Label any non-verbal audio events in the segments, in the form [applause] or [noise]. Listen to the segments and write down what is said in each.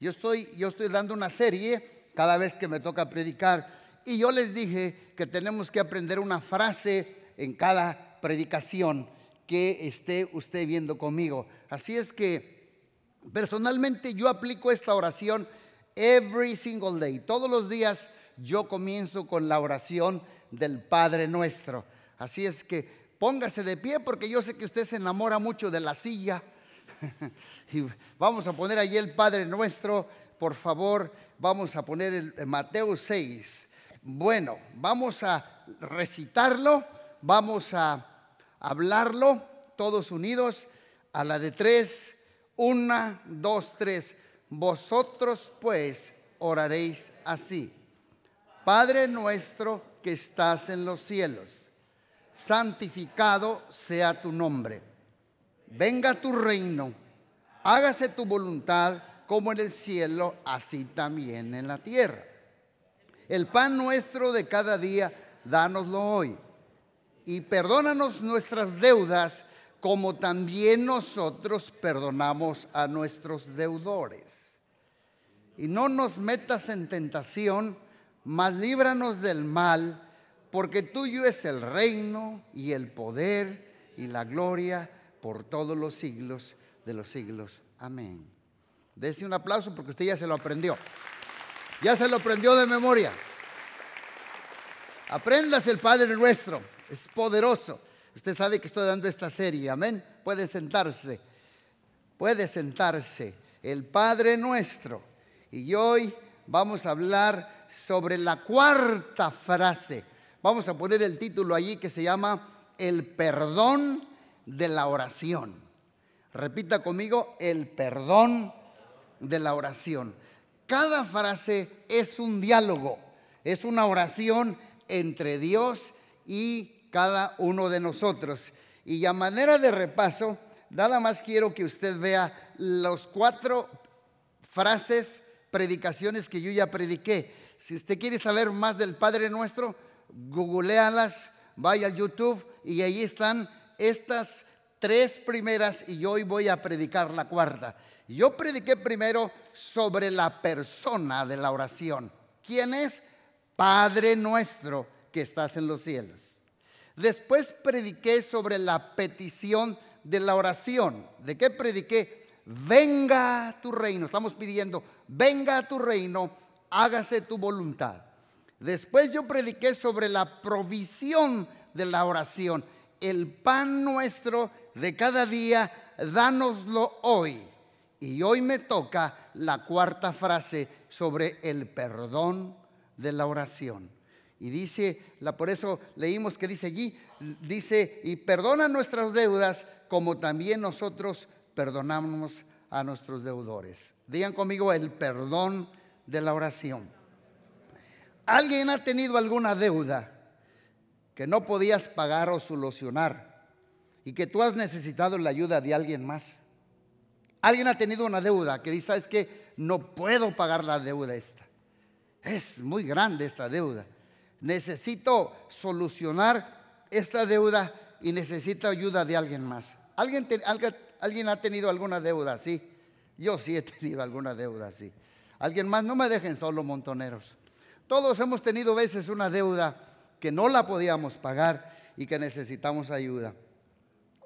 Yo estoy, yo estoy dando una serie cada vez que me toca predicar y yo les dije que tenemos que aprender una frase en cada predicación que esté usted viendo conmigo. Así es que personalmente yo aplico esta oración every single day. Todos los días yo comienzo con la oración del Padre nuestro. Así es que póngase de pie porque yo sé que usted se enamora mucho de la silla [laughs] y vamos a poner allí el Padre nuestro, por favor, vamos a poner el, Mateo 6. Bueno, vamos a recitarlo, vamos a hablarlo todos unidos a la de tres. Una, dos, tres. Vosotros pues oraréis así. Padre nuestro que estás en los cielos, santificado sea tu nombre venga tu reino, hágase tu voluntad como en el cielo, así también en la tierra. El pan nuestro de cada día, dánoslo hoy. Y perdónanos nuestras deudas, como también nosotros perdonamos a nuestros deudores. Y no nos metas en tentación, mas líbranos del mal, porque tuyo es el reino y el poder y la gloria por todos los siglos de los siglos. Amén. Dese un aplauso porque usted ya se lo aprendió. Ya se lo aprendió de memoria. Apréndase el Padre nuestro. Es poderoso. Usted sabe que estoy dando esta serie. Amén. Puede sentarse. Puede sentarse. El Padre nuestro. Y hoy vamos a hablar sobre la cuarta frase. Vamos a poner el título allí que se llama El perdón de la oración. Repita conmigo, el perdón de la oración. Cada frase es un diálogo, es una oración entre Dios y cada uno de nosotros. Y a manera de repaso, nada más quiero que usted vea los cuatro frases, predicaciones que yo ya prediqué. Si usted quiere saber más del Padre Nuestro, googlealas, vaya al YouTube y ahí están estas tres primeras y hoy voy a predicar la cuarta. Yo prediqué primero sobre la persona de la oración. ¿Quién es? Padre nuestro que estás en los cielos. Después prediqué sobre la petición de la oración. ¿De qué prediqué? Venga tu reino. Estamos pidiendo, venga a tu reino, hágase tu voluntad. Después yo prediqué sobre la provisión de la oración el pan nuestro de cada día, dánoslo hoy. Y hoy me toca la cuarta frase sobre el perdón de la oración. Y dice, la, por eso leímos que dice allí, dice, y perdona nuestras deudas como también nosotros perdonamos a nuestros deudores. Digan conmigo el perdón de la oración. ¿Alguien ha tenido alguna deuda? que no podías pagar o solucionar y que tú has necesitado la ayuda de alguien más. Alguien ha tenido una deuda que dice, ¿sabes qué? No puedo pagar la deuda esta. Es muy grande esta deuda. Necesito solucionar esta deuda y necesito ayuda de alguien más. ¿Alguien, alguien, ha tenido alguna deuda así? Yo sí he [laughs] tenido alguna deuda así. ¿Alguien más? No me dejen solo montoneros. Todos hemos tenido veces una deuda que no la podíamos pagar y que necesitamos ayuda.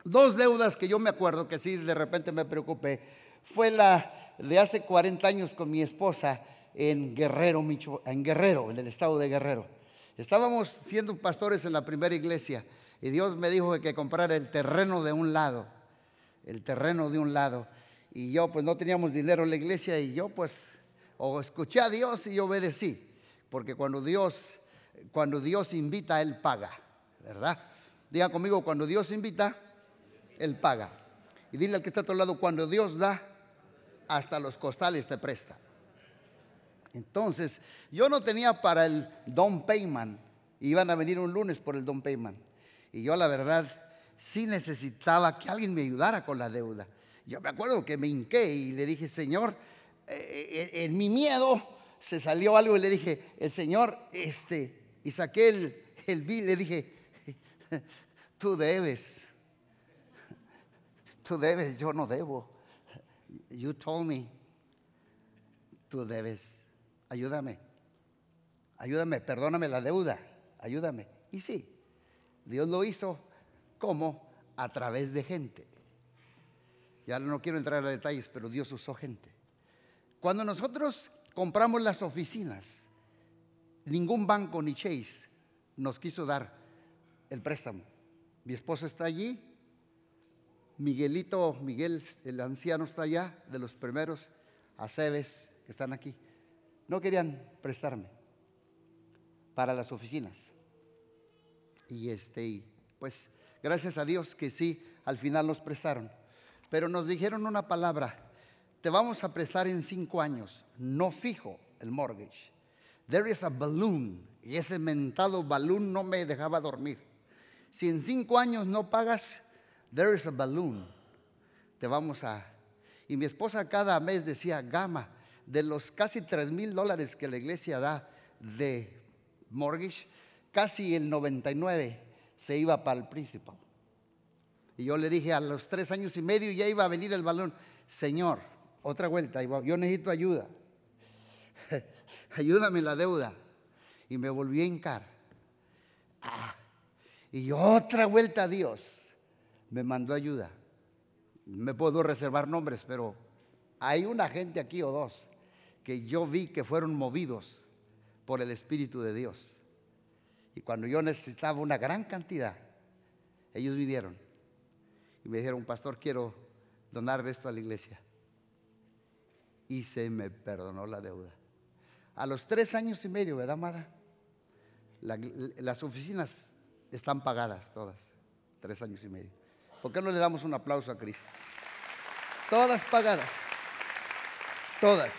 Dos deudas que yo me acuerdo que sí de repente me preocupé fue la de hace 40 años con mi esposa en Guerrero, en Guerrero, en el estado de Guerrero. Estábamos siendo pastores en la primera iglesia y Dios me dijo que comprara el terreno de un lado, el terreno de un lado. Y yo pues no teníamos dinero en la iglesia y yo pues o escuché a Dios y obedecí, porque cuando Dios cuando Dios invita, Él paga, ¿verdad? Diga conmigo, cuando Dios invita, Él paga. Y dile al que está a tu lado, cuando Dios da, hasta los costales te presta. Entonces, yo no tenía para el Don Payman. Iban a venir un lunes por el Don Payman. Y yo, la verdad, sí necesitaba que alguien me ayudara con la deuda. Yo me acuerdo que me hinqué y le dije, Señor, eh, eh, en mi miedo se salió algo y le dije, el Señor, este, y saqué el, el le dije, tú debes, tú debes, yo no debo. You told me tú debes, ayúdame, ayúdame, perdóname la deuda, ayúdame. Y sí, Dios lo hizo como a través de gente. Ya no quiero entrar a detalles, pero Dios usó gente. Cuando nosotros compramos las oficinas, ningún banco ni Chase nos quiso dar el préstamo. Mi esposa está allí, Miguelito, Miguel, el anciano está allá, de los primeros, Aceves, que están aquí. No querían prestarme para las oficinas. Y este, pues, gracias a Dios que sí, al final nos prestaron. Pero nos dijeron una palabra, te vamos a prestar en cinco años, no fijo el mortgage. There is a balloon, y ese mentado balloon no me dejaba dormir. Si en cinco años no pagas, there is a balloon. Te vamos a... Y mi esposa cada mes decía, Gama, de los casi tres mil dólares que la iglesia da de mortgage, casi el 99 se iba para el principal. Y yo le dije a los tres años y medio ya iba a venir el balón. Señor, otra vuelta, yo necesito ayuda. [laughs] Ayúdame la deuda. Y me volví a hincar. Ah, y otra vuelta a Dios. Me mandó ayuda. Me puedo reservar nombres, pero hay una gente aquí o dos que yo vi que fueron movidos por el Espíritu de Dios. Y cuando yo necesitaba una gran cantidad, ellos vinieron y me dijeron, pastor, quiero donar esto a la iglesia. Y se me perdonó la deuda. A los tres años y medio, ¿verdad, Mara? las oficinas están pagadas todas, tres años y medio. ¿Por qué no le damos un aplauso a Cristo? Todas pagadas, todas.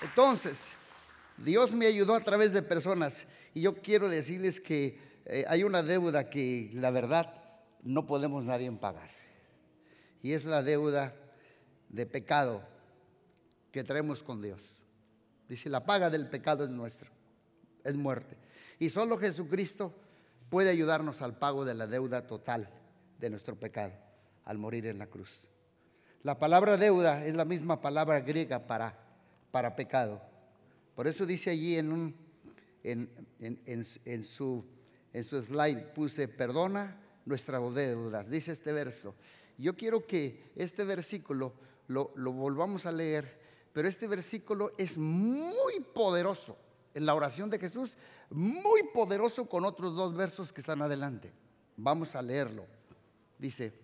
Entonces, Dios me ayudó a través de personas y yo quiero decirles que eh, hay una deuda que la verdad no podemos nadie pagar. Y es la deuda de pecado que traemos con Dios. Dice, la paga del pecado es nuestro, es muerte. Y solo Jesucristo puede ayudarnos al pago de la deuda total de nuestro pecado al morir en la cruz. La palabra deuda es la misma palabra griega para, para pecado. Por eso dice allí en, un, en, en, su, en su slide, puse, perdona nuestras deudas, dice este verso. Yo quiero que este versículo lo, lo volvamos a leer, pero este versículo es muy poderoso en la oración de Jesús, muy poderoso con otros dos versos que están adelante. Vamos a leerlo. Dice,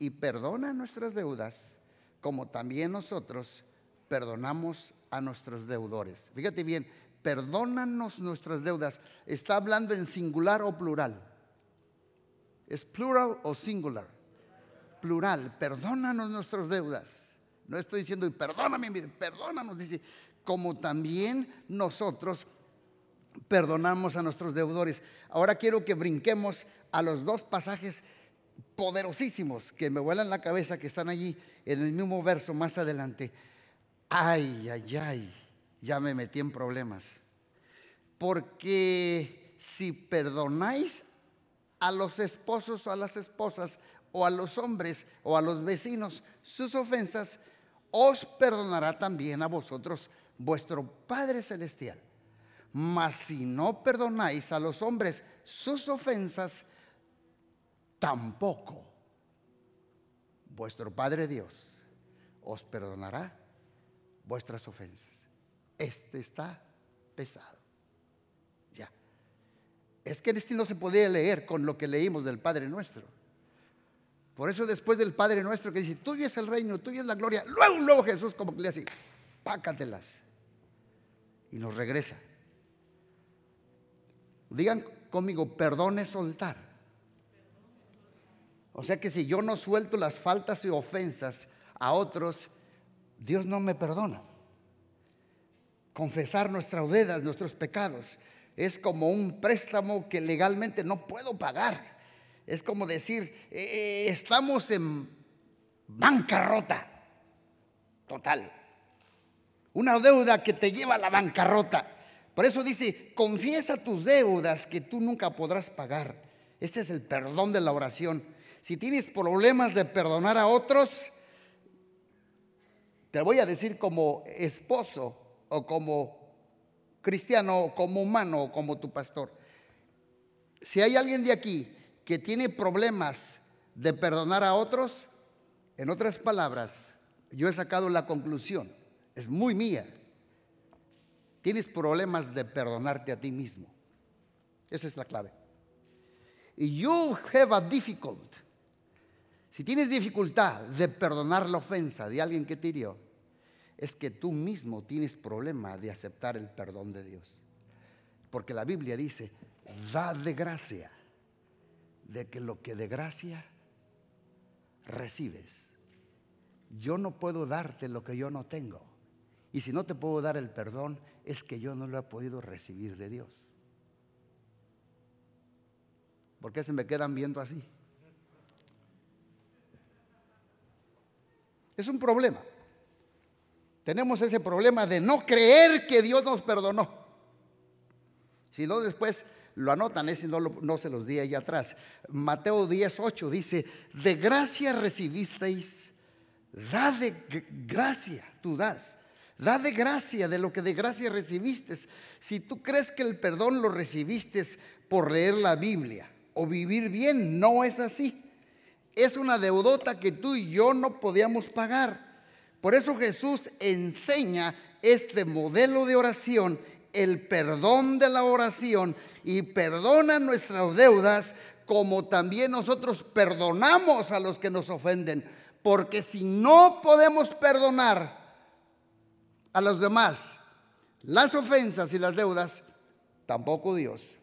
y perdona nuestras deudas como también nosotros perdonamos a nuestros deudores. Fíjate bien, perdónanos nuestras deudas. ¿Está hablando en singular o plural? ¿Es plural o singular? Plural, perdónanos nuestras deudas. No estoy diciendo, perdóname, perdónanos, dice, como también nosotros perdonamos a nuestros deudores. Ahora quiero que brinquemos a los dos pasajes poderosísimos que me vuelan la cabeza, que están allí en el mismo verso más adelante. Ay, ay, ay, ya me metí en problemas. Porque si perdonáis a los esposos o a las esposas o a los hombres o a los vecinos sus ofensas, os perdonará también a vosotros vuestro Padre Celestial. Mas si no perdonáis a los hombres sus ofensas, tampoco vuestro Padre Dios os perdonará vuestras ofensas. Este está pesado. Es que este no se podía leer con lo que leímos del Padre nuestro. Por eso después del Padre nuestro que dice, tuyo es el reino, tuyo es la gloria, luego, luego Jesús como que le hace, pácatelas. Y nos regresa. Digan conmigo, perdone soltar. O sea que si yo no suelto las faltas y ofensas a otros, Dios no me perdona. Confesar nuestras deudas, nuestros pecados es como un préstamo que legalmente no puedo pagar. Es como decir, eh, eh, estamos en bancarrota total. Una deuda que te lleva a la bancarrota. Por eso dice, confiesa tus deudas que tú nunca podrás pagar. Este es el perdón de la oración. Si tienes problemas de perdonar a otros, te voy a decir como esposo o como cristiano, o como humano, o como tu pastor. Si hay alguien de aquí que tiene problemas de perdonar a otros, en otras palabras, yo he sacado la conclusión, es muy mía. Tienes problemas de perdonarte a ti mismo. Esa es la clave. You have a difficult. Si tienes dificultad de perdonar la ofensa de alguien que te hirió, es que tú mismo tienes problema de aceptar el perdón de Dios. Porque la Biblia dice, da de gracia, de que lo que de gracia recibes. Yo no puedo darte lo que yo no tengo. Y si no te puedo dar el perdón, es que yo no lo he podido recibir de Dios. ¿Por qué se me quedan viendo así? Es un problema. Tenemos ese problema de no creer que Dios nos perdonó. Si no, después lo anotan, ese no, no se los di ahí atrás. Mateo 10, 8 dice, de gracia recibisteis, da de gracia, tú das. Da de gracia de lo que de gracia recibiste. Si tú crees que el perdón lo recibiste por leer la Biblia o vivir bien, no es así. Es una deudota que tú y yo no podíamos pagar. Por eso Jesús enseña este modelo de oración, el perdón de la oración y perdona nuestras deudas como también nosotros perdonamos a los que nos ofenden. Porque si no podemos perdonar a los demás las ofensas y las deudas, tampoco Dios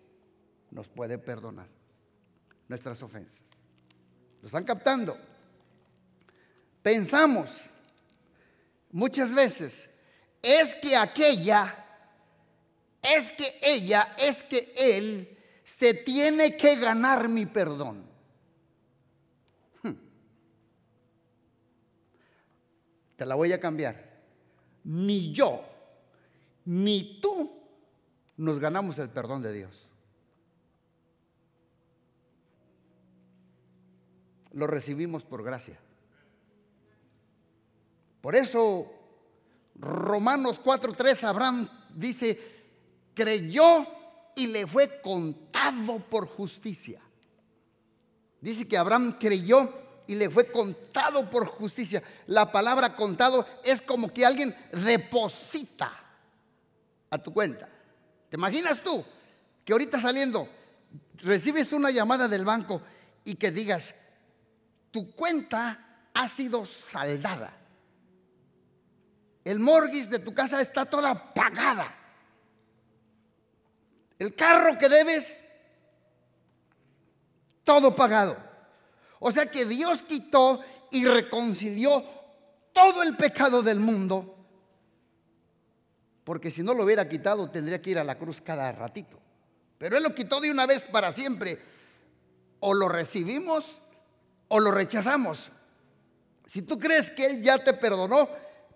nos puede perdonar nuestras ofensas. ¿Lo están captando? Pensamos muchas veces, es que aquella, es que ella, es que él se tiene que ganar mi perdón. Hmm. Te la voy a cambiar. Ni yo, ni tú nos ganamos el perdón de Dios. Lo recibimos por gracia. Por eso Romanos 4:3 Abraham dice, creyó y le fue contado por justicia. Dice que Abraham creyó y le fue contado por justicia. La palabra contado es como que alguien deposita a tu cuenta. ¿Te imaginas tú que ahorita saliendo recibes una llamada del banco y que digas, tu cuenta ha sido saldada? El mortgage de tu casa está toda pagada. El carro que debes, todo pagado. O sea que Dios quitó y reconcilió todo el pecado del mundo. Porque si no lo hubiera quitado, tendría que ir a la cruz cada ratito. Pero Él lo quitó de una vez para siempre. O lo recibimos o lo rechazamos. Si tú crees que Él ya te perdonó,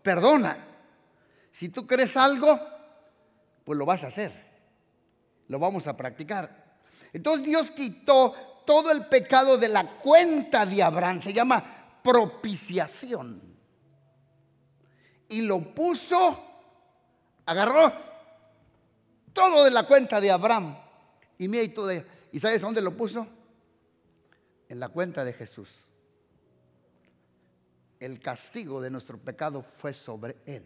perdona. Si tú crees algo, pues lo vas a hacer. Lo vamos a practicar. Entonces Dios quitó todo el pecado de la cuenta de Abraham. Se llama propiciación. Y lo puso, agarró todo de la cuenta de Abraham. Y mira, y, todo, ¿y sabes dónde lo puso? En la cuenta de Jesús el castigo de nuestro pecado fue sobre Él.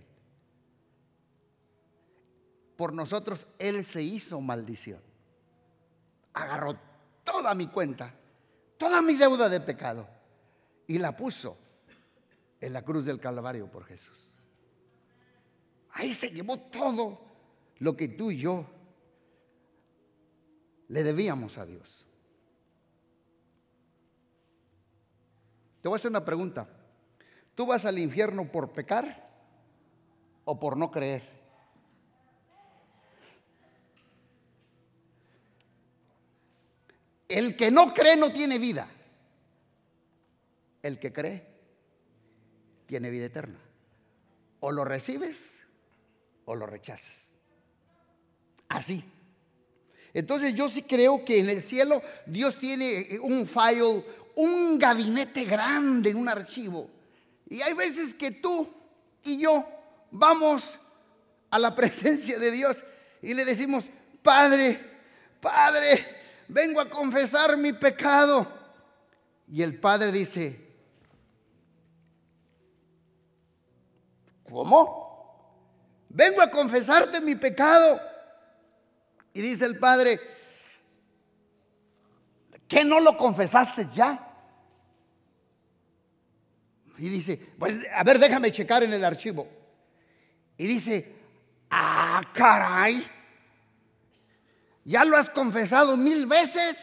Por nosotros Él se hizo maldición. Agarró toda mi cuenta, toda mi deuda de pecado y la puso en la cruz del Calvario por Jesús. Ahí se llevó todo lo que tú y yo le debíamos a Dios. Voy a hacer una pregunta. ¿Tú vas al infierno por pecar o por no creer? El que no cree no tiene vida. El que cree tiene vida eterna. O lo recibes o lo rechazas. Así. Entonces yo sí creo que en el cielo Dios tiene un file, un gabinete grande, un archivo y hay veces que tú y yo vamos a la [laughs] presencia de Dios y le decimos, Padre, Padre, vengo a confesar mi pecado. Y el Padre dice, ¿cómo? Vengo a confesarte mi pecado. Y dice el Padre, ¿qué no lo confesaste ya? Y dice, pues a ver, déjame checar en el archivo. Y dice, ah, caray, ya lo has confesado mil veces.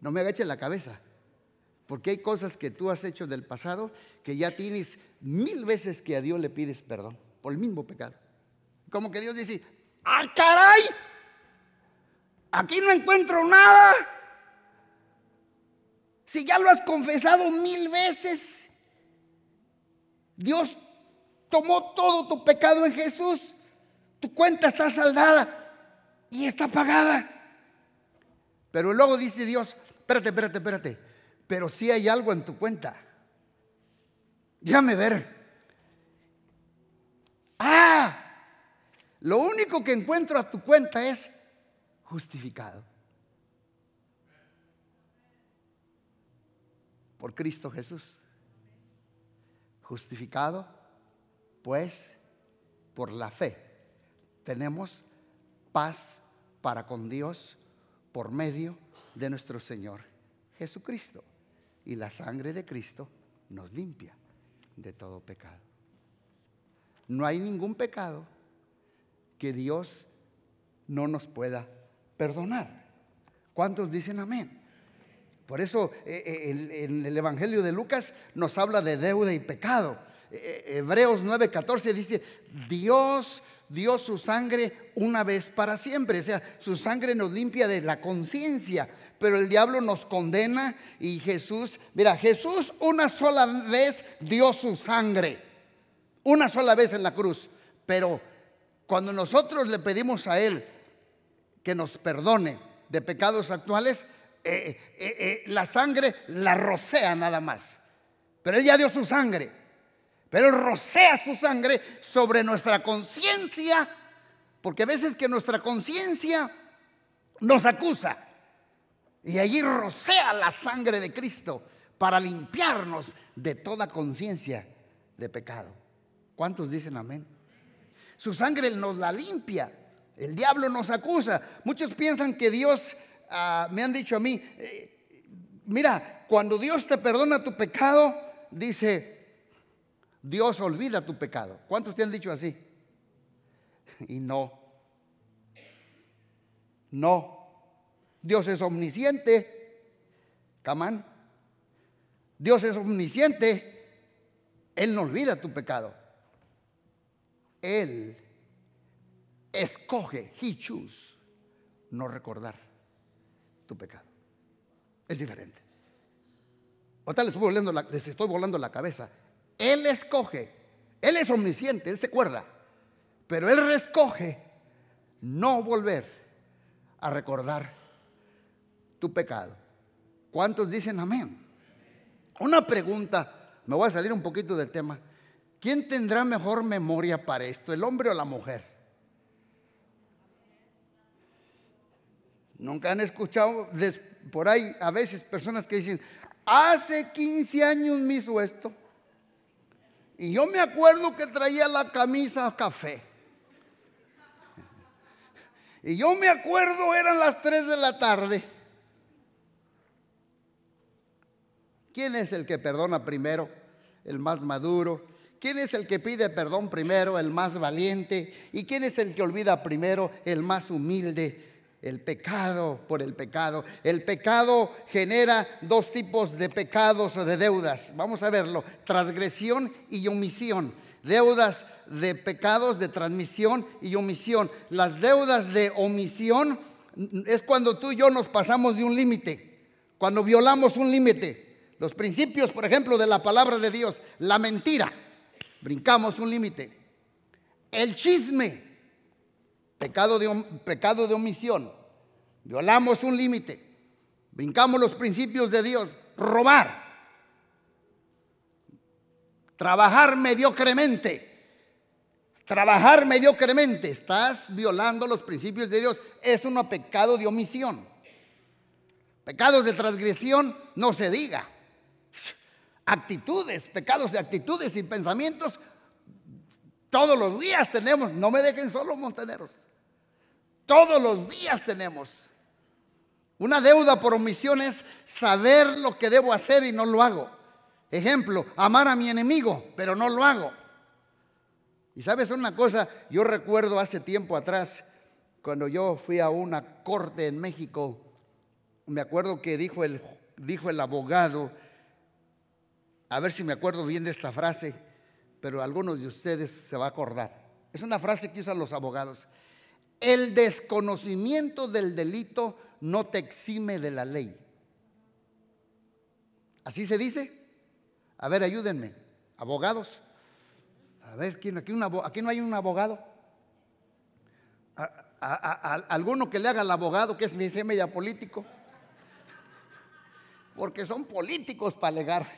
No me agaches la cabeza, porque hay cosas que tú has hecho del pasado que ya tienes mil veces que a Dios le pides perdón por el mismo pecado. Como que Dios dice, ah, caray, aquí no encuentro nada. Si ya lo has confesado mil veces, Dios tomó todo tu pecado en Jesús. Tu cuenta está saldada y está pagada. Pero luego dice Dios, espérate, espérate, espérate. Pero si hay algo en tu cuenta. Déjame ver. Ah, lo único que encuentro a tu cuenta es justificado. Por Cristo Jesús. Justificado, pues, por la fe. Tenemos paz para con Dios por medio de nuestro Señor Jesucristo. Y la sangre de Cristo nos limpia de todo pecado. No hay ningún pecado que Dios no nos pueda perdonar. ¿Cuántos dicen amén? Por eso eh, eh, en el Evangelio de Lucas nos habla de deuda y pecado. Eh, Hebreos 9:14 dice, Dios dio su sangre una vez para siempre. O sea, su sangre nos limpia de la conciencia. Pero el diablo nos condena y Jesús, mira, Jesús una sola vez dio su sangre. Una sola vez en la cruz. Pero cuando nosotros le pedimos a Él que nos perdone de pecados actuales, eh, eh, eh, la sangre la rocea nada más. Pero Él ya dio su sangre. Pero Él rocea su sangre sobre nuestra conciencia. Porque a veces que nuestra conciencia nos acusa. Y allí rocea la sangre de Cristo para limpiarnos de toda conciencia de pecado. ¿Cuántos dicen amén? Su sangre nos la limpia. El diablo nos acusa. Muchos piensan que Dios Ah, me han dicho a mí, eh, mira, cuando Dios te perdona tu pecado, dice, Dios olvida tu pecado. ¿Cuántos te han dicho así? [laughs] Y no. No. Dios es omnisciente. Camán. Dios es omnisciente. Él no olvida tu pecado. Él escoge, he choose, no recordar tu pecado. Es diferente. Ahorita les estoy, volando la, les estoy volando la cabeza. Él escoge. Él es omnisciente, Él se acuerda. Pero Él escoge no volver a recordar tu pecado. ¿Cuántos dicen amén? Una pregunta, me voy a salir un poquito del tema. ¿Quién tendrá mejor memoria para esto, el hombre o la mujer? Nunca han escuchado por ahí a veces personas que dicen, hace 15 años me hizo esto. Y yo me acuerdo que traía la camisa café. Y yo me acuerdo, eran las 3 de la tarde. ¿Quién es el que perdona primero? El más maduro. ¿Quién es el que pide perdón primero? El más valiente. ¿Y quién es el que olvida primero? El más humilde. El pecado por el pecado. El pecado genera dos tipos de pecados o de deudas. Vamos a verlo. Transgresión y omisión. Deudas de pecados de transmisión y omisión. Las deudas de omisión es cuando tú y yo nos pasamos de un límite. Cuando violamos un límite. Los principios, por ejemplo, de la palabra de Dios. La mentira. Brincamos un límite. El chisme pecado de, pecado de omisión, violamos un límite, brincamos los principios de Dios, robar, trabajar mediocremente, Trabajar mediocremente, estás violando los principios de Dios, es un pecado de omisión. Pecados de transgresión, no se diga. Actitudes, pecados de actitudes y pensamientos, todos los días tenemos. No me dejen solo, montaneros. Todos los días tenemos. Una deuda por omisión es saber lo que debo hacer y no lo hago. Ejemplo, amar a mi enemigo, pero no lo hago. Y sabes una cosa, yo recuerdo hace tiempo atrás, cuando yo fui a una corte en México, me acuerdo que dijo el, dijo el abogado, a ver si me acuerdo bien de esta frase, pero algunos de ustedes se va a acordar. Es una frase que usan los abogados. El desconocimiento del delito no te exime de la ley. ¿Así se dice? A ver, ayúdenme, abogados. A ver, ¿quién, aquí, no hay un abogado. alguno que le haga al abogado que es media político. Porque son políticos para alegar.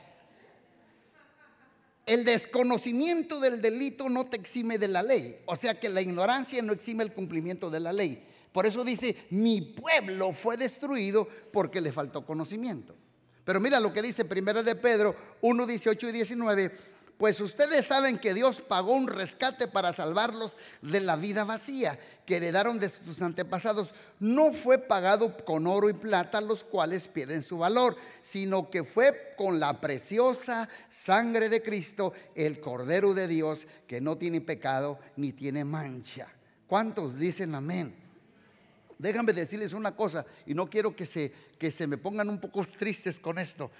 El desconocimiento del delito no te exime de la ley. O sea que la ignorancia no exime el cumplimiento de la ley. Por eso dice, mi pueblo fue destruido porque le faltó conocimiento. Pero mira lo que dice primero de Pedro 1, 18 y 19 pues ustedes saben que Dios pagó un rescate para salvarlos de la vida vacía que heredaron de sus antepasados. No fue pagado con oro y plata, los cuales pierden su valor, sino que fue con la preciosa sangre de Cristo, el Cordero de Dios, que no tiene pecado ni tiene mancha. ¿Cuántos dicen amén? Déjame decirles una cosa, y no quiero que se, que se me pongan un poco tristes con esto.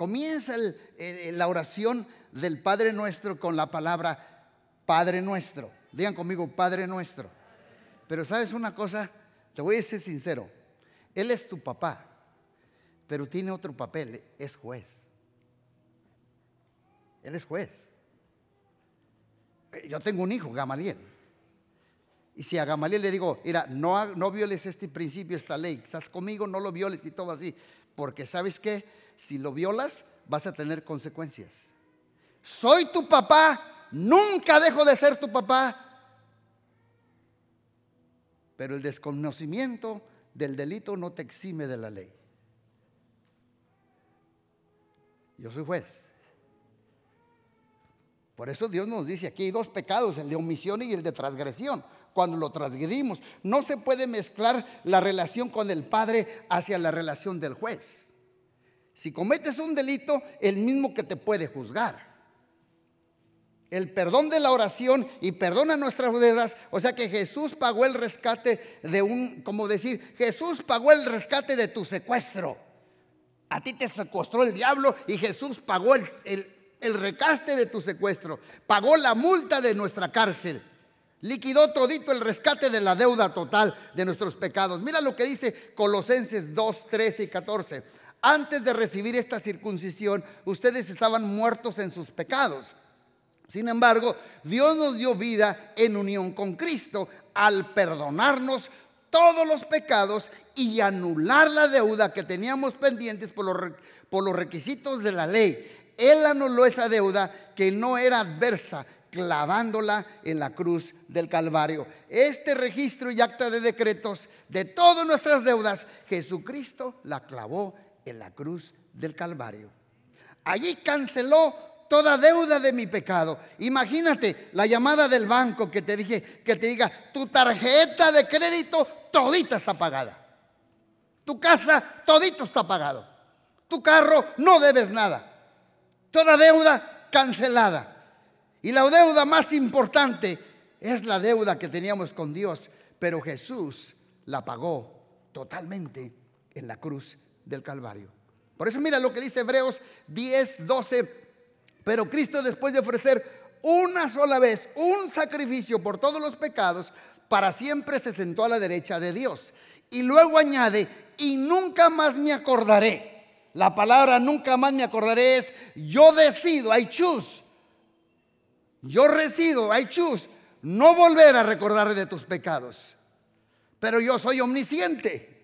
Comienza la oración del Padre Nuestro con la palabra Padre Nuestro. Digan conmigo, Padre Nuestro. Pero sabes una cosa, te voy a ser sincero. Él es tu papá, pero tiene otro papel, es juez. Él es juez. Yo tengo un hijo, Gamaliel. Y si a Gamaliel le digo, mira, no, no violes este principio, esta ley, estás conmigo, no lo violes y todo así, porque sabes que si lo violas vas a tener consecuencias soy tu papá, nunca dejo de ser tu papá. Pero el desconocimiento del delito no te exime de la ley. Yo soy juez. Por eso Dios nos dice aquí hay dos pecados, el de omisión y el de transgresión. Cuando lo transgredimos, no se puede mezclar la relación con el Padre hacia la relación del juez. Si cometes un delito, el mismo que te puede juzgar el perdón de la oración y perdona nuestras deudas. O sea que Jesús pagó el rescate de un, como decir, Jesús pagó el rescate de tu secuestro. A ti te secuestró el diablo y Jesús pagó el, el, recaste de tu secuestro. Pagó la multa de nuestra cárcel. Liquidó todito el rescate de la deuda total de nuestros pecados. Mira lo que dice Colosenses 2, 13 y 14. Antes de recibir esta circuncisión, ustedes estaban muertos en sus pecados sin embargo, Dios nos dio vida en unión con Cristo al perdonarnos todos los pecados y anular la deuda que teníamos pendientes por los, requisitos de la ley. Él anuló esa deuda que no era adversa, clavándola en la cruz del Calvario. Este registro y acta de decretos de todas nuestras deudas, Jesucristo la clavó en la cruz del Calvario. Allí canceló toda deuda de mi pecado. Imagínate la llamada del banco que te dije, que te diga, tu tarjeta de crédito todita está pagada. Tu casa todito está pagado. Tu carro no debes nada. Toda deuda cancelada. Y la deuda más importante es la deuda que teníamos con Dios, pero Jesús la pagó totalmente en la cruz del Calvario. Por eso mira lo que dice Hebreos 10, 12 pero Cristo después de ofrecer una sola vez un sacrificio por todos los pecados, para siempre se sentó a la derecha de Dios. Y luego añade, y nunca más me acordaré. La palabra nunca más me acordaré es, yo decido, I choose. Yo resido, I choose, no volver a recordar de tus pecados. Pero yo soy omnisciente.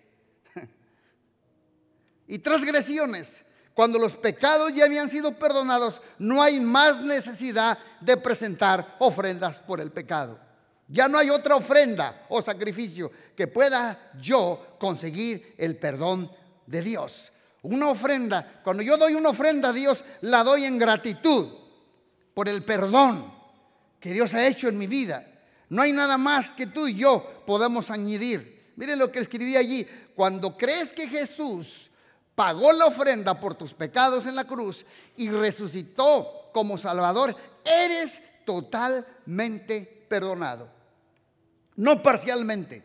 Y transgresiones Cuando los pecados ya habían sido perdonados, no hay más necesidad de presentar ofrendas por el pecado. Ya no hay otra ofrenda o sacrificio que pueda yo conseguir el perdón de Dios. Una ofrenda, cuando yo doy una ofrenda a Dios, la doy en gratitud por el perdón que Dios ha hecho en mi vida. No hay nada más que tú y yo podamos añadir. Miren lo que escribí allí. Cuando crees que Jesús pagó la ofrenda por tus pecados en la cruz y resucitó como Salvador, eres totalmente perdonado. No parcialmente,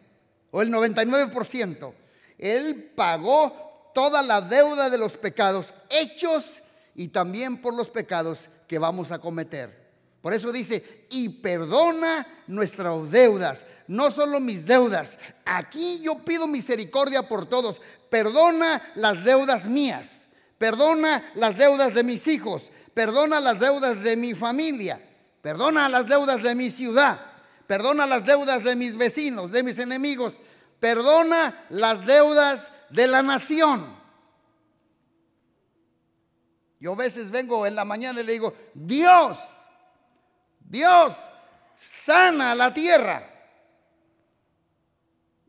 o el 99%. Él pagó toda la deuda de los pecados hechos y también por los pecados que vamos a cometer. Por eso dice, y perdona nuestras deudas, no solo mis deudas. Aquí yo pido misericordia por todos. Perdona las deudas mías, perdona las deudas de mis hijos, perdona las deudas de mi familia, perdona las deudas de mi ciudad, perdona las deudas de mis vecinos, de mis enemigos, perdona las deudas de la nación. Yo a veces vengo en la mañana y le digo, Dios, Dios, sana la tierra.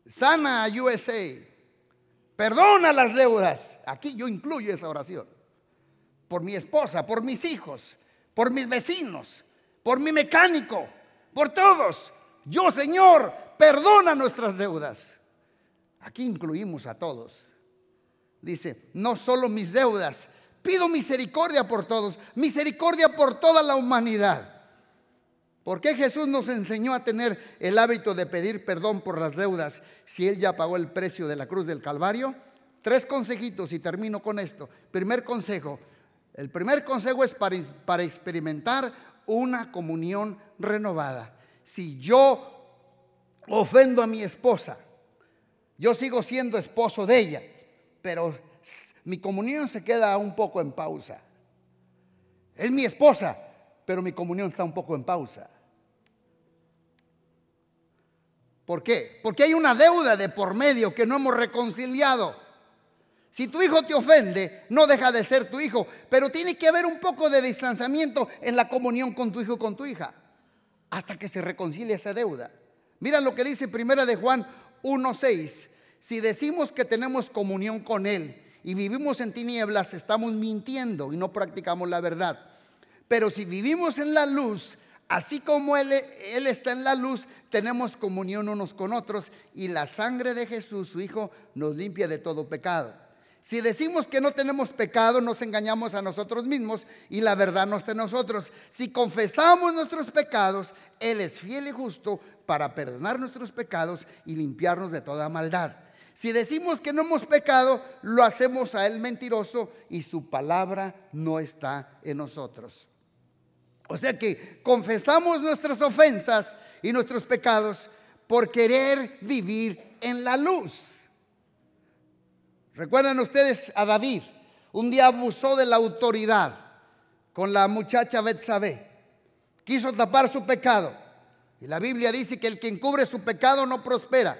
Sana a USA. Perdona las deudas. Aquí yo incluyo esa oración. Por mi esposa, por mis hijos, por mis vecinos, por mi mecánico, por todos. Yo, Señor, perdona nuestras deudas. Aquí incluimos a todos. Dice, no solo mis deudas, pido misericordia por todos, misericordia por toda la humanidad. ¿Por qué Jesús nos enseñó a tener el hábito de pedir perdón por las deudas si Él ya pagó el precio de la cruz del Calvario? Tres consejitos y termino con esto. Primer consejo. El primer consejo es para, para experimentar una comunión renovada. Si yo ofendo a mi esposa, yo sigo siendo esposo de ella, pero mi comunión se queda un poco en pausa. Es mi esposa, pero mi comunión está un poco en pausa. ¿Por qué? Porque hay una deuda de por medio que no hemos reconciliado. Si tu hijo te ofende, no deja de ser tu hijo, pero tiene que haber un poco de distanciamiento en la comunión con tu hijo con tu hija, hasta que se reconcilie esa deuda. Mira lo que dice Primera de Juan 1:6. Si decimos que tenemos comunión con él y vivimos en tinieblas, estamos mintiendo y no practicamos la verdad. Pero si vivimos en la luz, Así como él, está en la luz, tenemos comunión unos con otros y la sangre de Jesús, su Hijo, nos limpia de todo pecado. Si decimos que no tenemos pecado, nos engañamos a nosotros mismos y la verdad no está en nosotros. Si confesamos nuestros pecados, Él es fiel y justo para perdonar nuestros pecados y limpiarnos de toda maldad. Si decimos que no hemos pecado, lo hacemos a Él mentiroso y su palabra no está en nosotros. O sea que confesamos nuestras ofensas y nuestros pecados por querer vivir en la luz. Recuerdan ustedes a David, un día abusó de la autoridad con la muchacha Betsabé. Quiso tapar su pecado. Y la Biblia dice que el que encubre su pecado no prospera.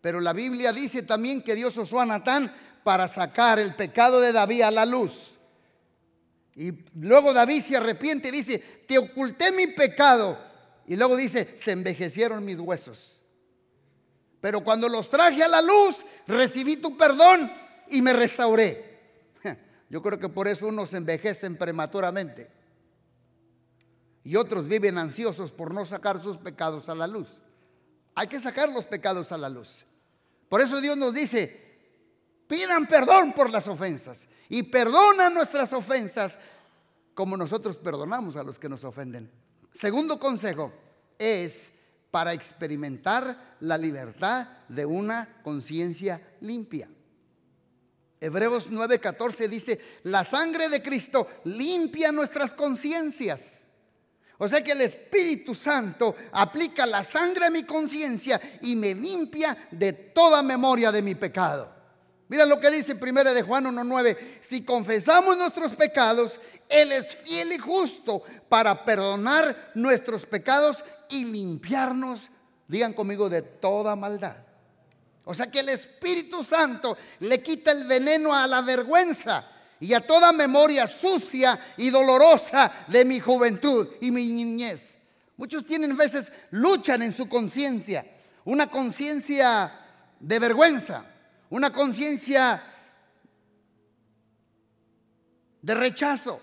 Pero la Biblia dice también que Dios usó a Natán para sacar el pecado de David a la luz. Y luego David se arrepiente y dice, te oculté mi pecado. Y luego dice, se envejecieron mis huesos. Pero cuando los traje a la luz, recibí tu perdón y me restauré. [laughs] Yo creo que por eso unos envejecen prematuramente. Y otros viven ansiosos por no sacar sus pecados a la luz. Hay que sacar los pecados a la luz. Por eso Dios nos dice, Pidan perdón por las ofensas y perdona nuestras ofensas como nosotros perdonamos a los que nos ofenden. Segundo consejo es para experimentar la libertad de una conciencia limpia. Hebreos 9:14 dice, la sangre de Cristo limpia nuestras conciencias. O sea que el Espíritu Santo aplica la sangre a mi conciencia y me limpia de toda memoria de mi pecado. Mira lo que dice 1 de Juan 1.9. Si confesamos nuestros pecados, Él es fiel y justo para perdonar nuestros pecados y limpiarnos, digan conmigo, de toda maldad. O sea que el Espíritu Santo le quita el veneno a la vergüenza. y a toda memoria sucia y dolorosa de mi juventud y mi niñez. Muchos tienen veces, luchan en su conciencia, una conciencia de vergüenza, una conciencia de rechazo,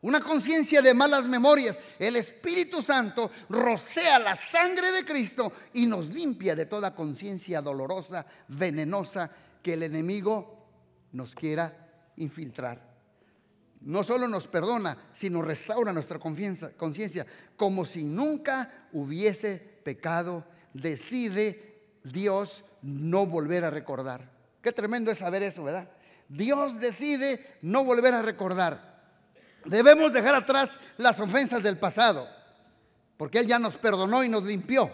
una conciencia de malas memorias. El Espíritu Santo rocea la sangre de Cristo y nos limpia de toda conciencia dolorosa, venenosa que el enemigo nos quiera infiltrar. No solo nos perdona, sino restaura nuestra conciencia como si nunca hubiese pecado. Decide Dios no volver a recordar. Qué tremendo es saber eso, ¿verdad? Dios decide no volver a recordar. Debemos dejar atrás las ofensas del pasado, porque Él ya nos perdonó y nos limpió.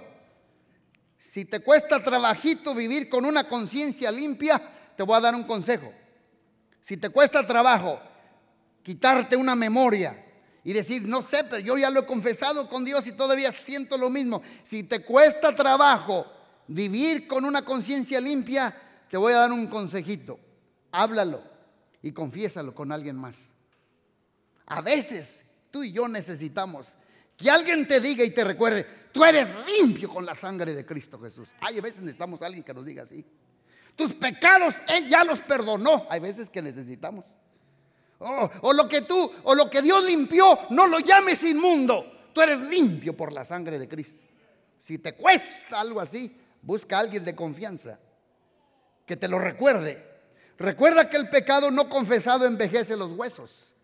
Si te cuesta trabajito vivir con una conciencia limpia, te voy a dar un consejo. Si te cuesta trabajo quitarte una memoria y decir, no sé, pero yo ya lo he confesado con Dios y todavía siento lo mismo. Si te cuesta trabajo vivir con una conciencia limpia, te voy a dar un consejito háblalo y confiésalo con alguien más. A veces tú y yo necesitamos que alguien te diga y te recuerde, tú eres limpio con la sangre de Cristo Jesús. Hay veces necesitamos a alguien que nos diga así. Tus pecados Él ya los perdonó. Hay veces que necesitamos. Oh, o lo que tú, o lo que Dios limpió, no lo llames inmundo. Tú eres limpio por la sangre de Cristo. Si te cuesta algo así, busca a alguien de confianza que te lo recuerde Recuerda que el pecado no confesado envejece los huesos.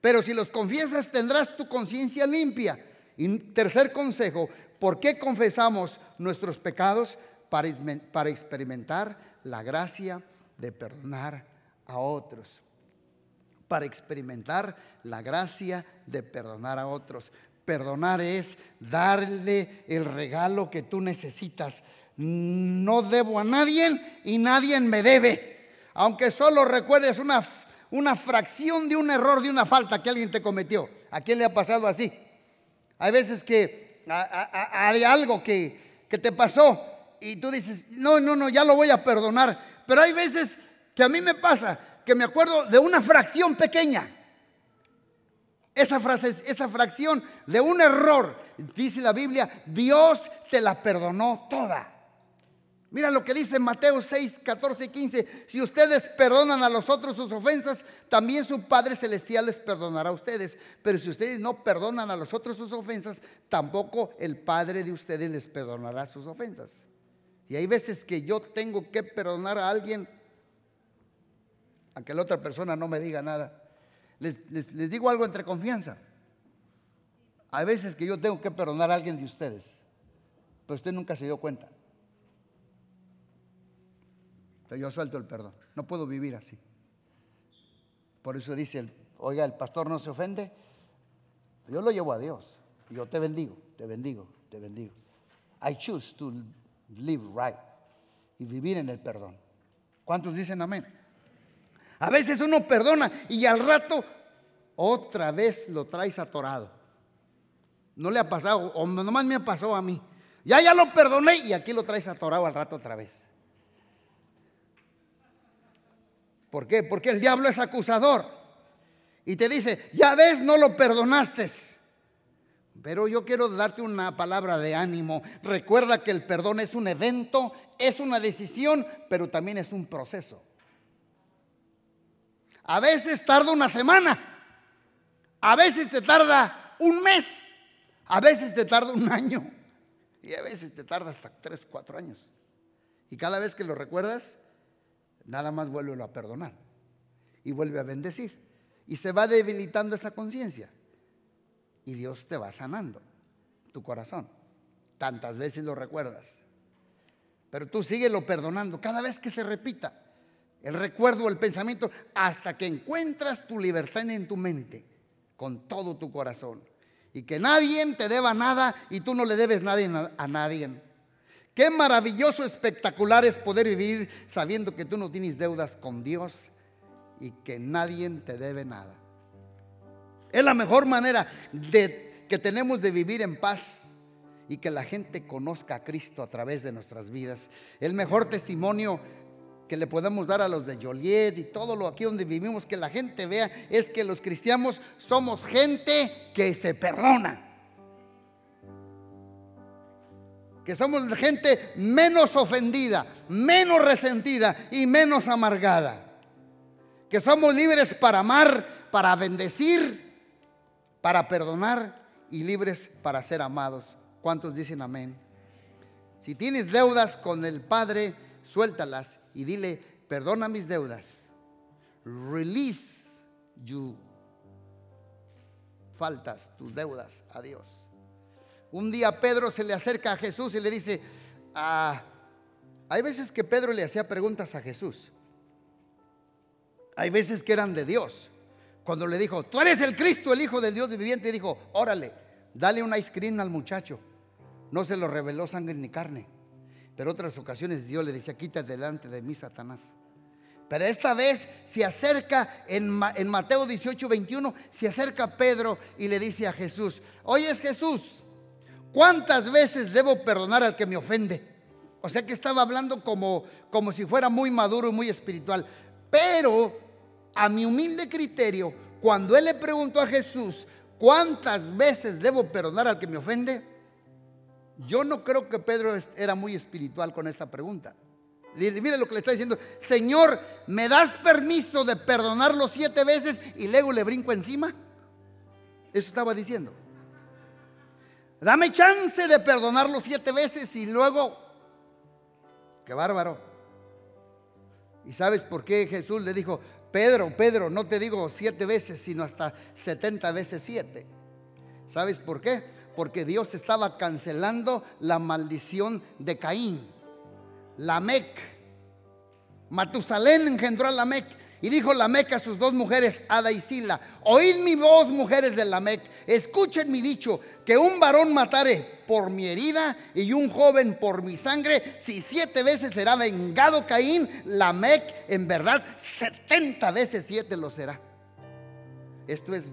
Pero si los confiesas tendrás tu conciencia limpia. Y tercer consejo, ¿por qué confesamos nuestros pecados? Para, para experimentar la gracia de perdonar a otros. Para experimentar la gracia de perdonar a otros. Perdonar es darle el regalo que tú necesitas. No debo a nadie y nadie me debe aunque solo recuerdes una, una fracción de un error, de una falta que alguien te cometió. ¿A quién le ha pasado así? Hay veces que hay algo que, que te pasó y tú dices, no, no, no, ya lo voy a perdonar. Pero hay veces que a mí me pasa que me acuerdo de una fracción pequeña. Esa, frase, esa fracción de un error, dice la Biblia, Dios te la perdonó toda. Mira lo que dice Mateo 6, 14 y 15. Si ustedes perdonan a los otros sus ofensas, también su Padre Celestial les perdonará a ustedes. Pero si ustedes no perdonan a los otros sus ofensas, tampoco el Padre de ustedes les perdonará sus ofensas. Y hay veces que yo tengo que perdonar a alguien, a que la otra persona no me diga nada. Les, les digo algo entre confianza. Hay veces que yo tengo que perdonar a alguien de ustedes, pero usted nunca se dio cuenta yo suelto el perdón. No puedo vivir así. Por eso dice, oiga, el pastor no se ofende. Yo lo llevo a Dios. Yo te bendigo, te bendigo, te bendigo. I choose to live right y vivir en el perdón. ¿Cuántos dicen amén? A veces uno perdona y al rato otra vez lo traes atorado. No le ha pasado, o nomás me ha pasado a mí. Ya, ya lo perdoné y aquí lo traes atorado al rato otra vez. ¿Por qué? Porque el diablo es acusador. Y te dice, ya ves, no lo perdonaste. Pero yo quiero darte una palabra de ánimo. Recuerda que el perdón es un evento, es una decisión, pero también es un proceso. A veces tarda una semana, a veces te tarda un mes, a veces te tarda un año y a veces te tarda hasta tres, cuatro años. Y cada vez que lo recuerdas, nada más vuelve a perdonar y vuelve a bendecir. Y se va debilitando esa conciencia. Y Dios te va sanando tu corazón. Tantas veces lo recuerdas. Pero tú síguelo perdonando cada vez que se repita el recuerdo, el pensamiento, hasta que encuentras tu libertad en tu mente, con todo tu corazón. Y que nadie te deba nada y tú no le debes nada a nadie. Qué maravilloso, espectacular es poder vivir sabiendo que tú no tienes deudas con Dios y que nadie te debe nada. Es la mejor manera de, que tenemos de vivir en paz y que la gente conozca a Cristo a través de nuestras vidas. El mejor testimonio que le podemos dar a los de Joliet y todo lo aquí donde vivimos, que la gente vea, es que los cristianos somos gente que se perdona. Que somos gente menos ofendida, menos resentida y menos amargada. Que somos libres para amar, para bendecir, para perdonar y libres para ser amados. ¿Cuántos dicen amén? Si tienes deudas con el Padre, suéltalas y dile, perdona mis deudas. Release you. Faltas tus deudas a Dios. Un día Pedro se le acerca a Jesús y le dice, ah, hay veces que Pedro le hacía preguntas a Jesús. Hay veces que eran de Dios. Cuando le dijo, tú eres el Cristo, el Hijo del Dios viviente, dijo, órale, dale un ice cream al muchacho. No se lo reveló sangre ni carne. Pero otras ocasiones Dios le decía, quítate delante de mí, Satanás. Pero esta vez se acerca en, Mateo 18, 21, se acerca Pedro y le dice a Jesús, oye Jesús, ¿cuántas veces debo perdonar al que me ofende? O sea que estaba hablando como, como si fuera muy maduro y muy espiritual. Pero a mi humilde criterio, cuando él le preguntó a Jesús, ¿cuántas veces debo perdonar al que me ofende? Yo no creo que Pedro era muy espiritual con esta pregunta. Mire lo que le está diciendo, Señor, ¿me das permiso de perdonarlo siete veces y luego le brinco encima? Eso estaba diciendo. Dame chance de perdonarlo siete veces y luego, qué bárbaro. ¿Y sabes por qué Jesús le dijo, Pedro, Pedro, no te digo siete veces, sino hasta setenta veces siete? ¿Sabes por qué? porque Dios estaba cancelando la maldición de Caín. Lamec. Matusalén engendró a Lamec. Y dijo Lamec a sus dos mujeres, Ada y Sila, oíd mi voz, mujeres de Lamec, escuchen mi dicho, que un varón matare por mi herida y un joven por mi sangre, si siete veces será vengado Caín, Lamec en verdad setenta veces siete lo será. Esto es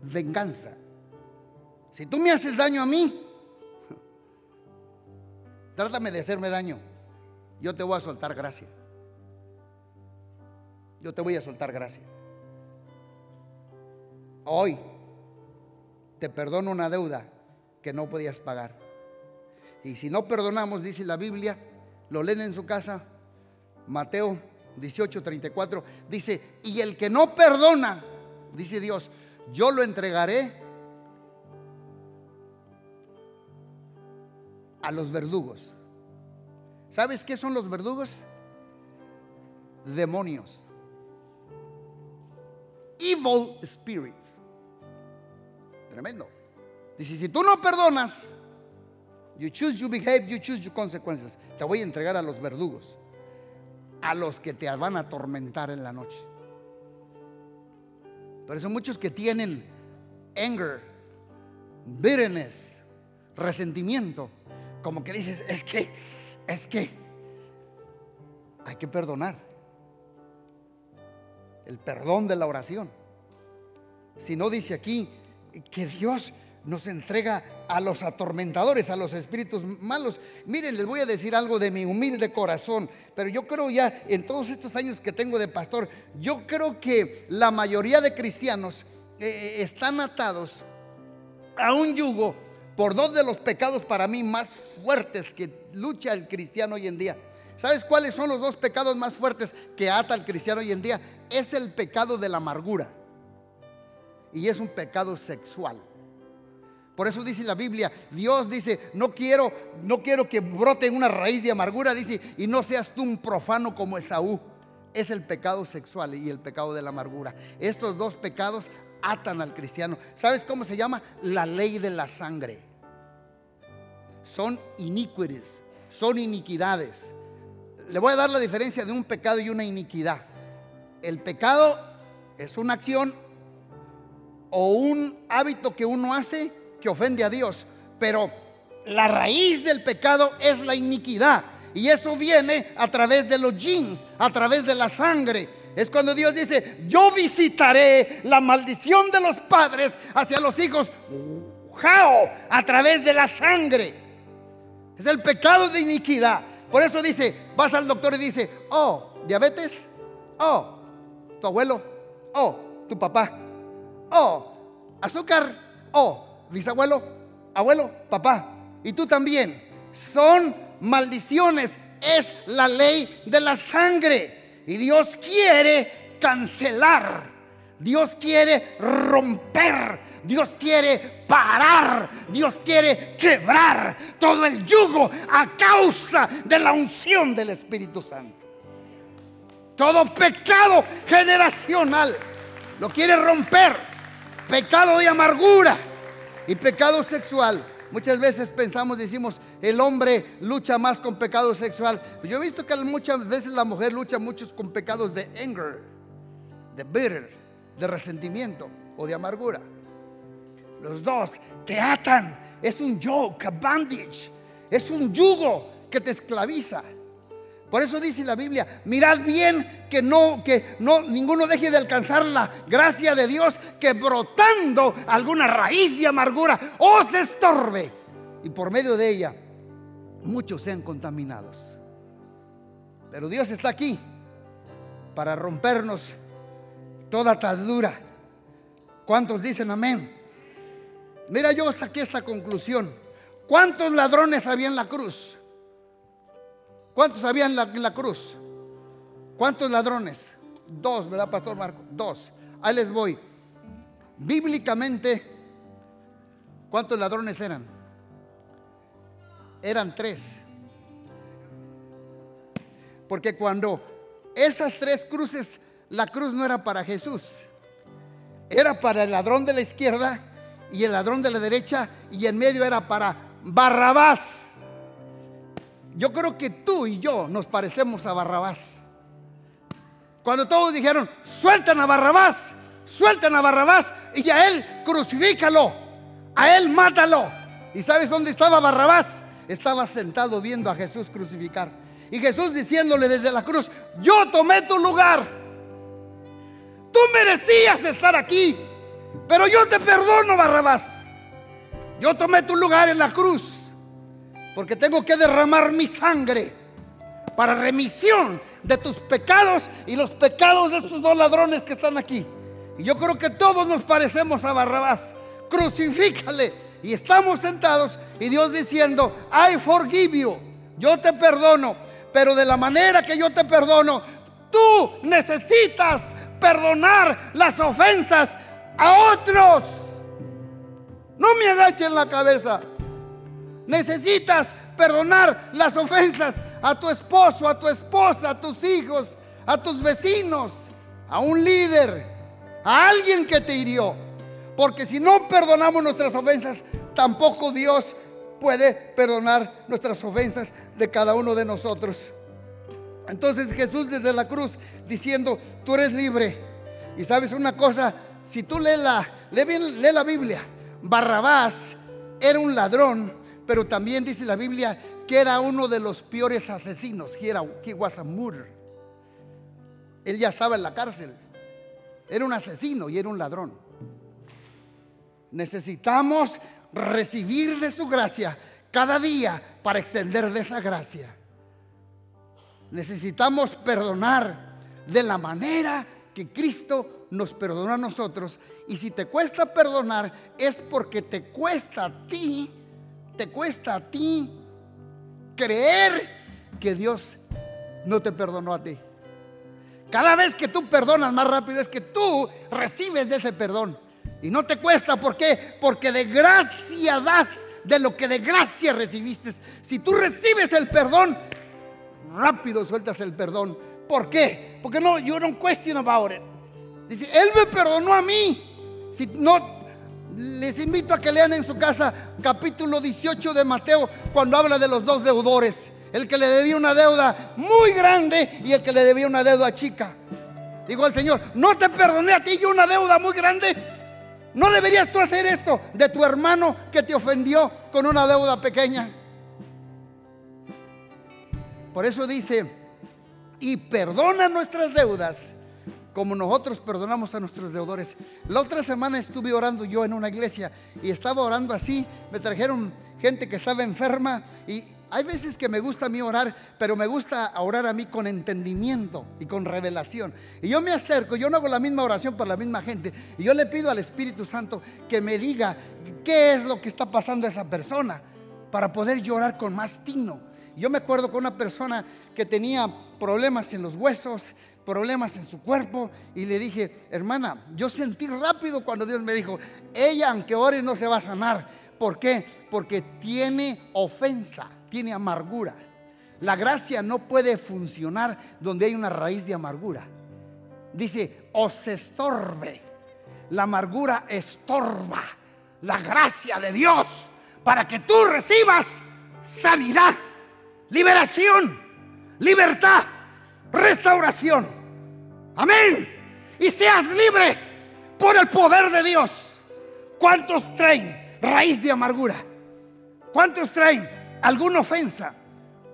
venganza. Si tú me haces daño a mí, trátame de hacerme daño. Yo te voy a soltar gracia. Yo te voy a soltar gracia. Hoy te perdono una deuda que no podías pagar. Y si no perdonamos, dice la Biblia, lo leen en su casa, Mateo 18, 34, dice, y el que no perdona, dice Dios, yo lo entregaré a los verdugos. ¿Sabes qué son los verdugos? Demonios. Evil spirits. Tremendo. Dice, si tú no perdonas, you choose your behave, you choose your consequences. Te voy a entregar a los verdugos, a los que te van a atormentar en la noche. Pero son muchos que tienen anger, bitterness, resentimiento como que dices, es que, es que hay que perdonar. El perdón de la oración. Si no dice aquí que Dios nos entrega a los atormentadores, a los espíritus malos. Miren, les voy a decir algo de mi humilde corazón, pero yo creo ya en todos estos años que tengo de pastor, yo creo que la mayoría de cristianos eh, están atados a un yugo por dos de los pecados para mí más fuertes que lucha el cristiano hoy en día. ¿Sabes cuáles son los dos pecados más fuertes que ata al cristiano hoy en día? Es el pecado de la amargura y es un pecado sexual. Por eso dice la Biblia, Dios dice, no quiero, no quiero que brote una raíz de amargura, dice, y no seas tú un profano como Esaú. Es el pecado sexual y el pecado de la amargura. Estos dos pecados atan al cristiano. ¿Sabes cómo se llama? La ley de la sangre son iniquities, son iniquidades. Le voy a dar la diferencia de un pecado y una iniquidad. El pecado es una acción o un hábito que uno hace que ofende a Dios, pero la raíz del pecado es la iniquidad. Y eso viene a través de los jeans, a través de la sangre. Es cuando Dios dice, yo visitaré la maldición de los padres hacia los hijos, jao, a través de la sangre. Es el pecado de iniquidad. Por eso dice, vas al doctor y dice, oh, diabetes, oh, tu abuelo, oh, tu papá, oh, azúcar, oh, bisabuelo, abuelo, papá, y tú también. Son maldiciones, es la ley de la sangre. Y Dios quiere cancelar, Dios quiere romper Dios quiere parar, Dios quiere quebrar todo el yugo a causa de la unción del Espíritu Santo. Todo pecado generacional lo quiere romper. Pecado de amargura y pecado sexual. Muchas veces pensamos, decimos, el hombre lucha más con pecado sexual. Yo he visto que muchas veces la mujer lucha muchos con pecados de anger, de bitter, de resentimiento o de amargura. Los dos te atan. Es un yoke, a bandage. Es un yugo que te esclaviza. Por eso dice la Biblia, mirad bien que no que no ninguno deje de alcanzar la gracia de Dios que brotando alguna raíz de amargura os estorbe y por medio de ella muchos sean contaminados. Pero Dios está aquí para rompernos toda atadura. ¿Cuántos dicen amén? Mira, yo saqué esta conclusión. ¿Cuántos ladrones había en la cruz? ¿Cuántos había en la, cruz? ¿Cuántos ladrones? Dos, ¿verdad, Pastor Marco? Dos. Ahí les voy. Bíblicamente, ¿cuántos ladrones eran? Eran tres. Porque cuando esas tres cruces, la cruz no era para Jesús, era para el ladrón de la izquierda y el ladrón de la derecha y en medio era para Barrabás. Yo creo que tú y yo nos parecemos a Barrabás. Cuando todos dijeron, sueltan a Barrabás, sueltan a Barrabás y a él crucifícalo, a él mátalo. ¿Y sabes dónde estaba Barrabás? Estaba sentado viendo a Jesús crucificar. Y Jesús diciéndole desde la cruz, yo tomé tu lugar. Tú merecías estar aquí. Pero yo te perdono, Barrabás. Yo tomé tu lugar en la cruz. Porque tengo que derramar mi sangre para remisión de tus pecados y los pecados de estos dos ladrones que están aquí. Y yo creo que todos nos parecemos a Barrabás. Crucifícale. Y estamos sentados y Dios diciendo, I forgive you. Yo te perdono. Pero de la manera que yo te perdono, tú necesitas perdonar las ofensas a otros. No me agachen la cabeza. Necesitas perdonar las ofensas a tu esposo, a tu esposa, a tus hijos, a tus vecinos, a un líder, a alguien que te hirió. Porque si no perdonamos nuestras ofensas, tampoco Dios puede perdonar nuestras ofensas de cada uno de nosotros. Entonces Jesús desde la cruz diciendo, tú eres libre. Y sabes una cosa, si tú lees la, lee, la Biblia, Barrabás era un ladrón, pero también dice la Biblia que era uno de los peores asesinos. He, era, he was a. Él ya estaba en la cárcel. Era un asesino y era un ladrón. Necesitamos recibir de su gracia cada día para extender de esa gracia. Necesitamos perdonar de la manera que Cristo nos perdonó a nosotros. Y si te cuesta perdonar es porque te cuesta a ti, te cuesta a ti creer que Dios no te perdonó a ti. Cada vez que tú perdonas más rápido es que tú recibes de ese perdón. Y no te cuesta, ¿por qué? Porque de gracia das de lo que de gracia recibiste. Si tú recibes el perdón, rápido sueltas el perdón. ¿Por qué? Porque no, you don't question about it. Dice, Él me perdonó a mí. Si no, les invito a que lean en su casa capítulo 18 de Mateo cuando habla de los dos deudores. El que le debía una deuda muy grande y el que le debía una deuda chica. Digo al Señor, no te perdoné a ti yo una deuda muy grande. No deberías tú hacer esto de tu hermano que te ofendió con una deuda pequeña. Por eso dice, y perdona nuestras deudas como nosotros perdonamos a nuestros deudores. La otra semana estuve orando yo en una iglesia y estaba orando así. Me trajeron gente que estaba enferma y hay veces que me gusta a mí orar, pero me gusta orar a mí con entendimiento y con revelación. Y yo me acerco, yo no hago la misma oración para la misma gente, y yo le pido al Espíritu Santo que me diga qué es lo que está pasando a esa persona para poder llorar con más tino. Yo me acuerdo con una persona que tenía problemas en los huesos, problemas en su cuerpo y le dije, hermana, yo sentí rápido cuando Dios me dijo, ella aunque ores no se va a sanar. ¿Por qué? Porque tiene ofensa tiene amargura. La gracia no puede funcionar donde hay una raíz de amargura. Dice, os estorbe. La amargura estorba la gracia de Dios para que tú recibas sanidad, liberación, libertad, restauración. Amén. Y seas libre por el poder de Dios. ¿Cuántos traen raíz de amargura? ¿Cuántos traen alguna ofensa?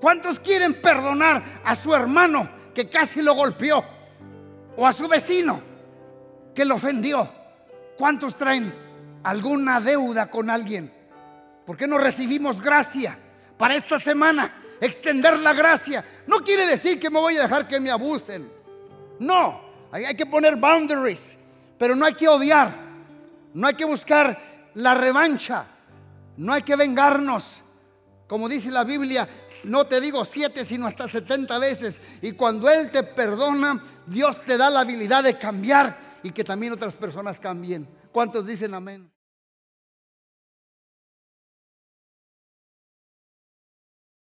¿Cuántos quieren perdonar a su hermano que casi lo golpeó? ¿O a su vecino que lo ofendió? ¿Cuántos traen alguna deuda con alguien? ¿Por qué no recibimos gracia para esta semana? Extender la gracia. No quiere decir que me voy a dejar que me abusen. No, hay que poner boundaries, pero no hay que odiar. No hay que buscar la revancha. No hay que vengarnos. Como dice la Biblia, no te digo siete, sino hasta setenta veces. Y cuando Él te perdona, Dios te da la habilidad de cambiar y que también otras personas cambien. ¿Cuántos dicen amén?